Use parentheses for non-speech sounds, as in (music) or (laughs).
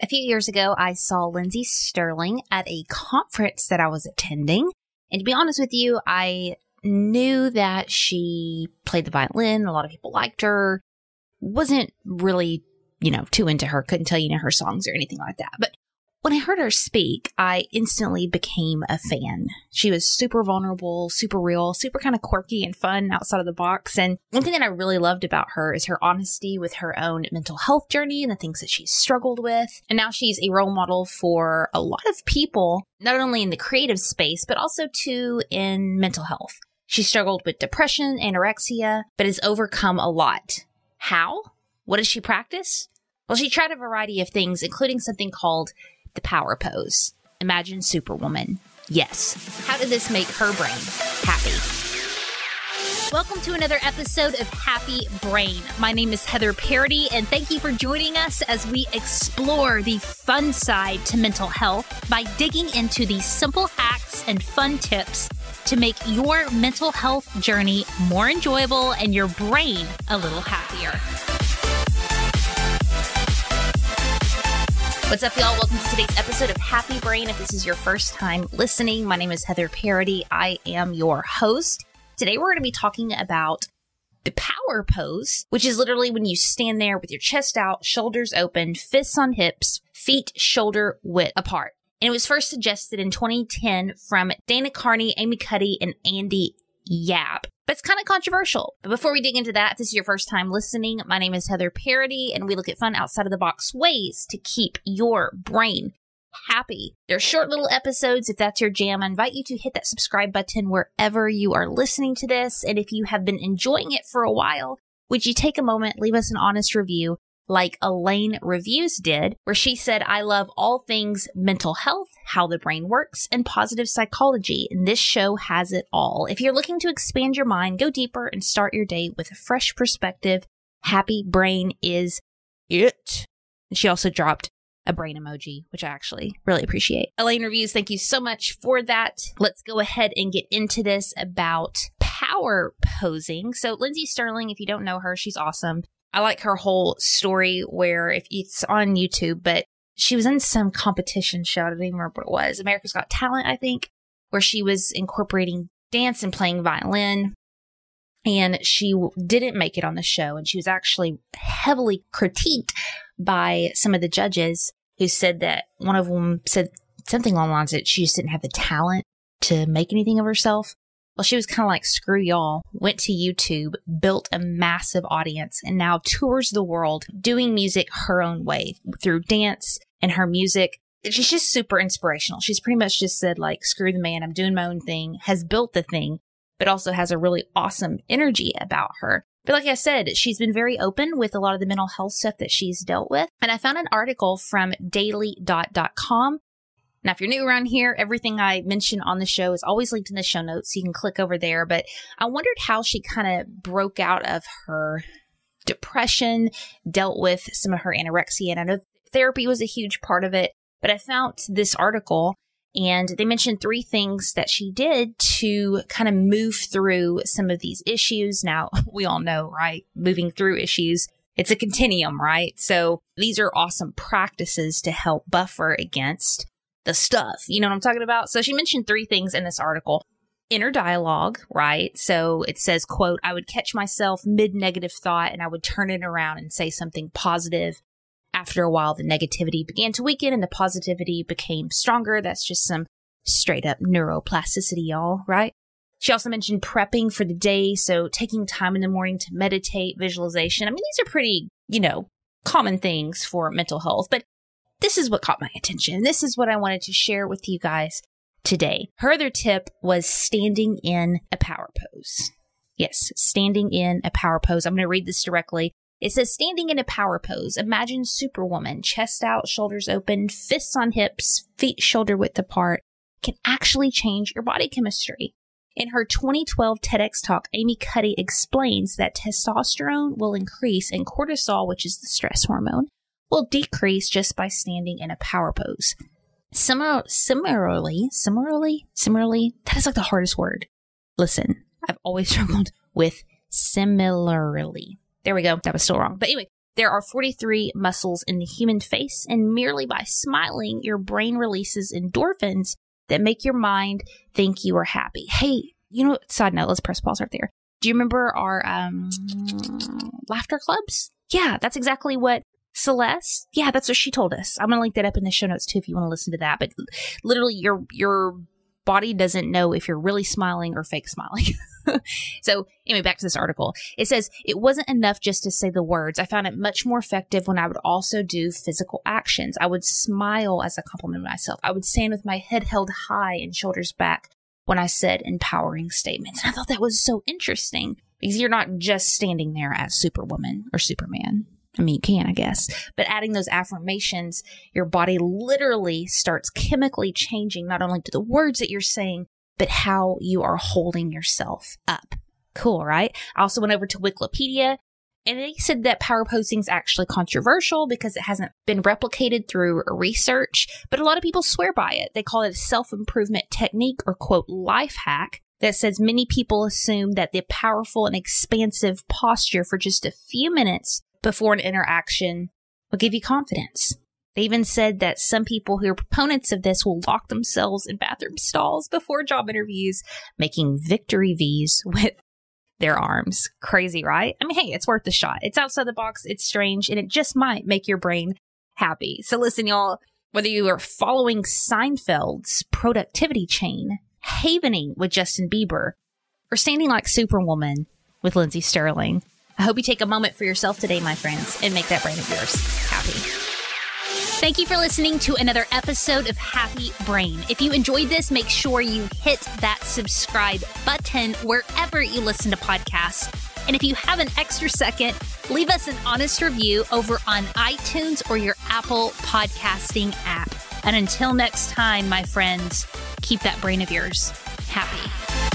A few years ago, I saw Lindsey Stirling at a conference that I was attending. And to be honest with you, I knew that she played the violin. A lot of people liked her. Wasn't really, you know, too into her. Couldn't tell you know her songs or anything like that. But when I heard her speak, I instantly became a fan. She was super vulnerable, super real, super kind of quirky and fun outside of the box. And one thing that I really loved about her is her honesty with her own mental health journey and the things that she's struggled with. And now she's a role model for a lot of people, not only in the creative space, but also too in mental health. She struggled with depression, anorexia, but has overcome a lot. How? What does she practice? Well, she tried a variety of things, including something called the power pose. Imagine Superwoman. Yes. How did this make her brain happy? Welcome to another episode of Happy Brain. My name is Heather Parady, and thank you for joining us as we explore the fun side to mental health by digging into these simple hacks and fun tips to make your mental health journey more enjoyable and your brain a little happier. What's up, y'all? Welcome to today's episode of Happy Brain. If this is your first time listening, my name is Heather Parady. I am your host. Today, we're going to be talking about the power pose, which is literally when you stand there with your chest out, shoulders open, fists on hips, feet shoulder width apart. And it was first suggested in 2010 from Dana Carney, Amy Cuddy, and Andy Yap. But it's kind of controversial. But before we dig into that, if this is your first time listening, my name is Heather Parady, and we look at fun outside of the box ways to keep your brain happy. They're short little episodes. If that's your jam, I invite you to hit that subscribe button wherever you are listening to this. And if you have been enjoying it for a while, would you take a moment, leave us an honest review? Like Elaine Reviews did, where she said, I love all things mental health, how the brain works, and positive psychology. And this show has it all. If you're looking to expand your mind, go deeper, and start your day with a fresh perspective, Happy Brain is it. And she also dropped a brain emoji, which I actually really appreciate. Elaine Reviews, thank you so much for that. Let's go ahead and get into this about power posing. So, Lindsey Stirling, if you don't know her, she's awesome. I like her whole story where if it's on YouTube, but she was in some competition show. I don't even remember what it was. America's Got Talent, I think, where she was incorporating dance and playing violin. And she didn't make it on the show. And she was actually heavily critiqued by some of the judges who said that one of them said something along the lines that she just didn't have the talent to make anything of herself. Well, she was kind of like, screw y'all, went to YouTube, built a massive audience, and now tours the world doing music her own way through dance and her music. She's just super inspirational. She's pretty much just said, like, screw the man, I'm doing my own thing, has built the thing, but also has a really awesome energy about her. But like I said, she's been very open with a lot of the mental health stuff that she's dealt with. And I found an article from daily.com now, if you're new around here, everything I mention on the show is always linked in the show notes. So you can click over there. But I wondered how she kind of broke out of her depression, dealt with some of her anorexia. And I know therapy was a huge part of it. But I found this article and they mentioned three things that she did to kind of move through some of these issues. Now, (laughs) we all know, right? Moving through issues it's a continuum, right? So these are awesome practices to help buffer against the stuff. You know what I'm talking about? So she mentioned three things in this article. Inner dialogue, right? So it says, quote, I would catch myself mid negative thought and I would turn it around and say something positive. After a while, the negativity began to weaken and the positivity became stronger. That's just some straight up neuroplasticity, y'all, right? She also mentioned prepping for the day. So taking time in the morning to meditate, visualization. I mean, these are pretty, you know, common things for mental health, but this is what caught my attention. This is what I wanted to share with you guys today. Her other tip was standing in a power pose. Yes, standing in a power pose. I'm going to read this directly. It says, standing in a power pose. Imagine Superwoman, chest out, shoulders open, fists on hips, feet shoulder width apart, can actually change your body chemistry. In her 2012 TEDx talk, Amy Cuddy explains that testosterone will increase and cortisol, which is the stress hormone, will decrease just by standing in a power pose. Similar, similarly, similarly, similarly, that is like the hardest word. Listen, I've always (laughs) struggled with similarly. There we go. That was still wrong. But anyway, There are 43 muscles in the human face, and merely by smiling, your brain releases endorphins that make your mind think you are happy. Hey, you know, side note, let's press pause right there. Do you remember our um, laughter clubs? Yeah, that's exactly what Celeste. Yeah, that's what she told us. I'm gonna link that up in the show notes too if you want to listen to that. But literally, your your body doesn't know if you're really smiling or fake smiling. (laughs) so, anyway, back to this article. It says it wasn't enough just to say the words. I found it much more effective when I would also do physical actions. I would smile as a compliment to myself. I would stand with my head held high and shoulders back when I said empowering statements. And I thought that was so interesting because you're not just standing there as Superwoman or Superman. I mean, you can, I guess, but adding those affirmations, your body literally starts chemically changing not only to the words that you're saying, but how you are holding yourself up. Cool, right? I also went over to Wikipedia and they said that power posing is actually controversial because it hasn't been replicated through research, but a lot of people swear by it. They call it a self improvement technique or quote life hack that says many people assume that the powerful and expansive posture for just a few minutes before an interaction will give you confidence. They even said that some people who are proponents of this will lock themselves in bathroom stalls before job interviews, making victory V's (laughs) with their arms. Crazy, right? I mean, hey, it's worth the shot. It's outside the box, it's strange, and it just might make your brain happy. So listen, y'all, whether you are following Seinfeld's productivity chain, havening with Justin Bieber, or standing like Superwoman with Lindsey Stirling, I hope you take a moment for yourself today, my friends, and make that brain of yours happy. Thank you for listening to another episode of Happy Brain. If you enjoyed this, make sure you hit that subscribe button wherever you listen to podcasts. And if you have an extra second, leave us an honest review over on iTunes or your Apple podcasting app. And until next time, my friends, keep that brain of yours happy.